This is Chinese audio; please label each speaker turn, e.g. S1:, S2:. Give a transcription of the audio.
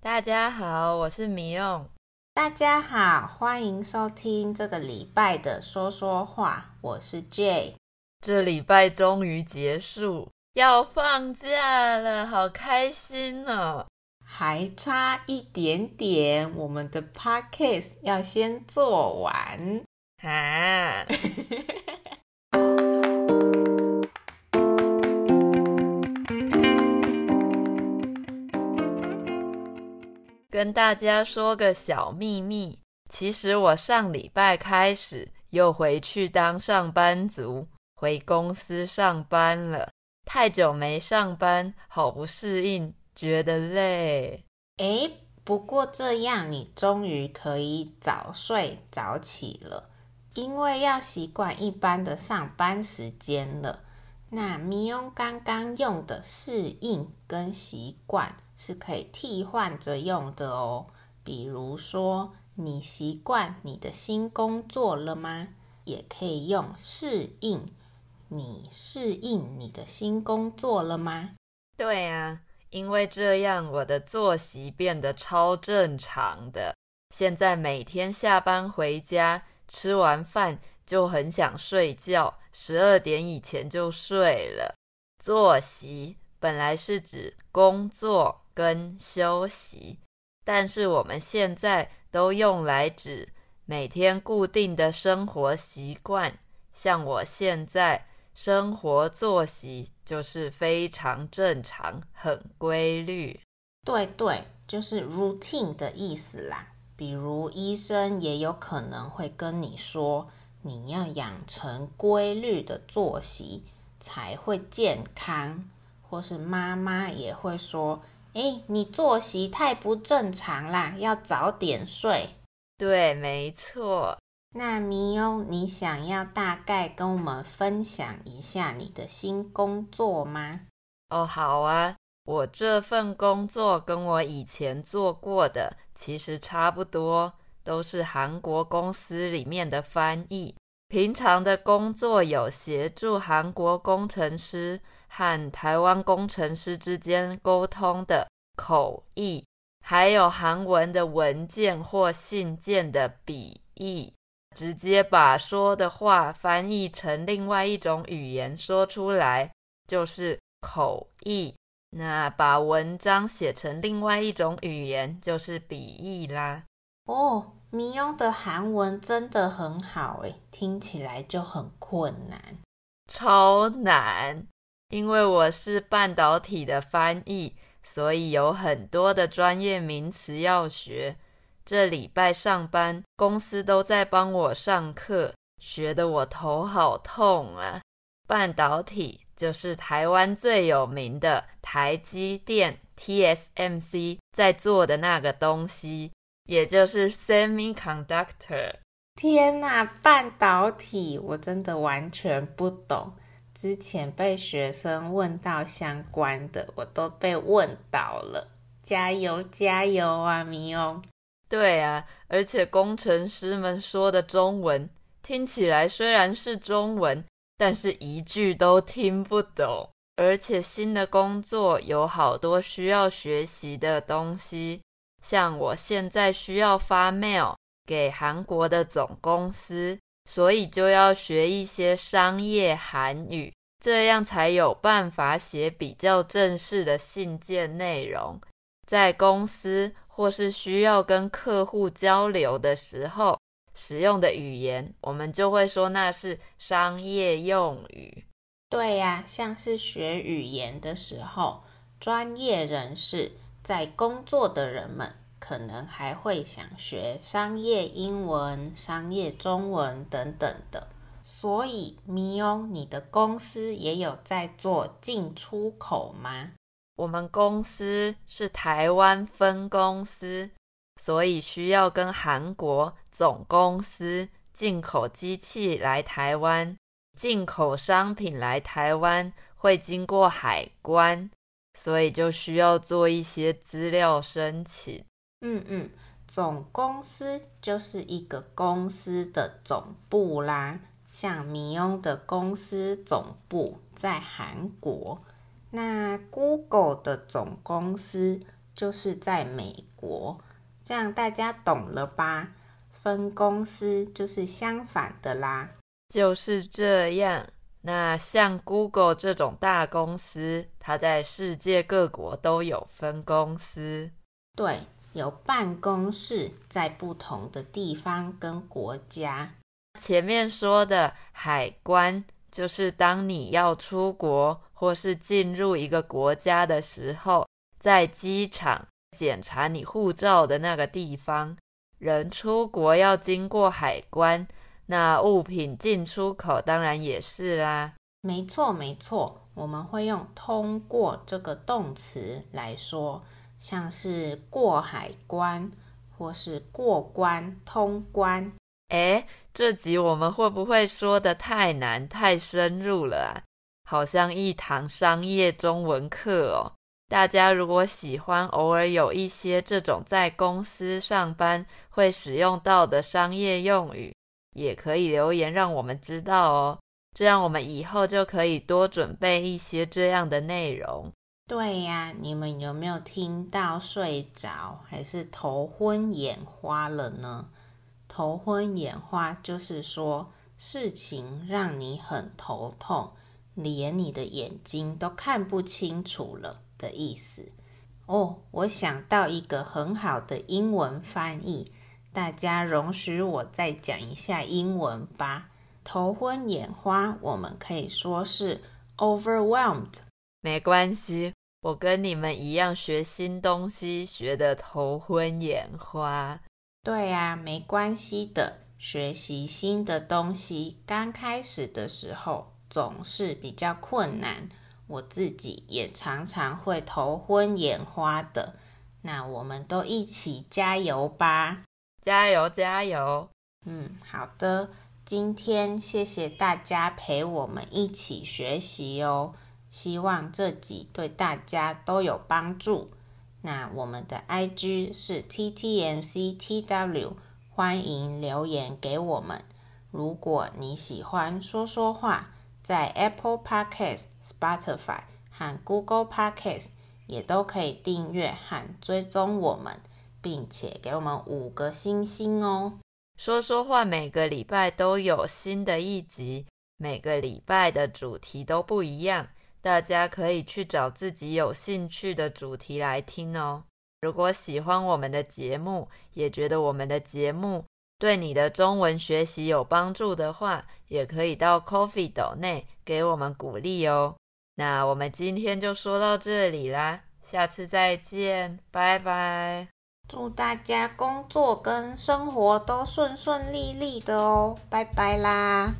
S1: 大家好，我是米用。
S2: 大家好，欢迎收听这个礼拜的说说话，我是 Jay。
S1: 这礼拜终于结束，要放假了，好开心哦！
S2: 还差一点点，我们的 Podcast 要先做完
S1: 啊。跟大家说个小秘密，其实我上礼拜开始又回去当上班族，回公司上班了。太久没上班，好不适应，觉得累。
S2: 诶，不过这样你终于可以早睡早起了，因为要习惯一般的上班时间了。那咪翁刚刚用的适应跟习惯是可以替换着用的哦。比如说，你习惯你的新工作了吗？也可以用适应。你适应你的新工作了吗？
S1: 对啊，因为这样我的作息变得超正常的。现在每天下班回家，吃完饭。就很想睡觉，十二点以前就睡了。作息本来是指工作跟休息，但是我们现在都用来指每天固定的生活习惯。像我现在生活作息就是非常正常，很规律。
S2: 对对，就是 routine 的意思啦。比如医生也有可能会跟你说。你要养成规律的作息才会健康，或是妈妈也会说：“诶，你作息太不正常啦，要早点睡。”
S1: 对，没错。
S2: 那米欧，你想要大概跟我们分享一下你的新工作吗？
S1: 哦，好啊，我这份工作跟我以前做过的其实差不多。都是韩国公司里面的翻译。平常的工作有协助韩国工程师和台湾工程师之间沟通的口译，还有韩文的文件或信件的笔译，直接把说的话翻译成另外一种语言说出来，就是口译。那把文章写成另外一种语言，就是笔译啦。
S2: 哦。米用的韩文真的很好诶，听起来就很困难，
S1: 超难。因为我是半导体的翻译，所以有很多的专业名词要学。这礼拜上班，公司都在帮我上课，学得我头好痛啊。半导体就是台湾最有名的台积电 TSMC 在做的那个东西。也就是 semiconductor。
S2: 天哪，半导体我真的完全不懂。之前被学生问到相关的，我都被问倒了。加油加油啊，米欧！
S1: 对啊，而且工程师们说的中文听起来虽然是中文，但是一句都听不懂。而且新的工作有好多需要学习的东西。像我现在需要发 mail 给韩国的总公司，所以就要学一些商业韩语，这样才有办法写比较正式的信件内容。在公司或是需要跟客户交流的时候使用的语言，我们就会说那是商业用语。
S2: 对呀，像是学语言的时候，专业人士。在工作的人们可能还会想学商业英文、商业中文等等的，所以米欧，你的公司也有在做进出口吗？
S1: 我们公司是台湾分公司，所以需要跟韩国总公司进口机器来台湾，进口商品来台湾会经过海关。所以就需要做一些资料申请。
S2: 嗯嗯，总公司就是一个公司的总部啦。像米欧的公司总部在韩国，那 Google 的总公司就是在美国，这样大家懂了吧？分公司就是相反的啦。
S1: 就是这样。那像 Google 这种大公司，它在世界各国都有分公司。
S2: 对，有办公室在不同的地方跟国家。
S1: 前面说的海关，就是当你要出国或是进入一个国家的时候，在机场检查你护照的那个地方。人出国要经过海关，那物品进出口当然也是啦。
S2: 没错，没错，我们会用“通过”这个动词来说，像是过海关或是过关、通关。
S1: 诶，这集我们会不会说的太难、太深入了啊？好像一堂商业中文课哦。大家如果喜欢偶尔有一些这种在公司上班会使用到的商业用语，也可以留言让我们知道哦。这样我们以后就可以多准备一些这样的内容。
S2: 对呀，你们有没有听到睡着还是头昏眼花了呢？头昏眼花就是说事情让你很头痛，连你的眼睛都看不清楚了。的意思哦，我想到一个很好的英文翻译，大家容许我再讲一下英文吧。头昏眼花，我们可以说是 overwhelmed。
S1: 没关系，我跟你们一样学新东西，学的头昏眼花。
S2: 对啊，没关系的。学习新的东西，刚开始的时候总是比较困难。我自己也常常会头昏眼花的，那我们都一起加油吧！
S1: 加油，加油！
S2: 嗯，好的。今天谢谢大家陪我们一起学习哦，希望这集对大家都有帮助。那我们的 IG 是 TTMCTW，欢迎留言给我们。如果你喜欢说说话。在 Apple Podcast、Spotify 和 Google Podcast 也都可以订阅和追踪我们，并且给我们五个星星哦。
S1: 说说话每个礼拜都有新的一集，每个礼拜的主题都不一样，大家可以去找自己有兴趣的主题来听哦。如果喜欢我们的节目，也觉得我们的节目对你的中文学习有帮助的话，也可以到 Coffee 斗内给我们鼓励哦。那我们今天就说到这里啦，下次再见，拜拜！
S2: 祝大家工作跟生活都顺顺利利的哦，拜拜啦！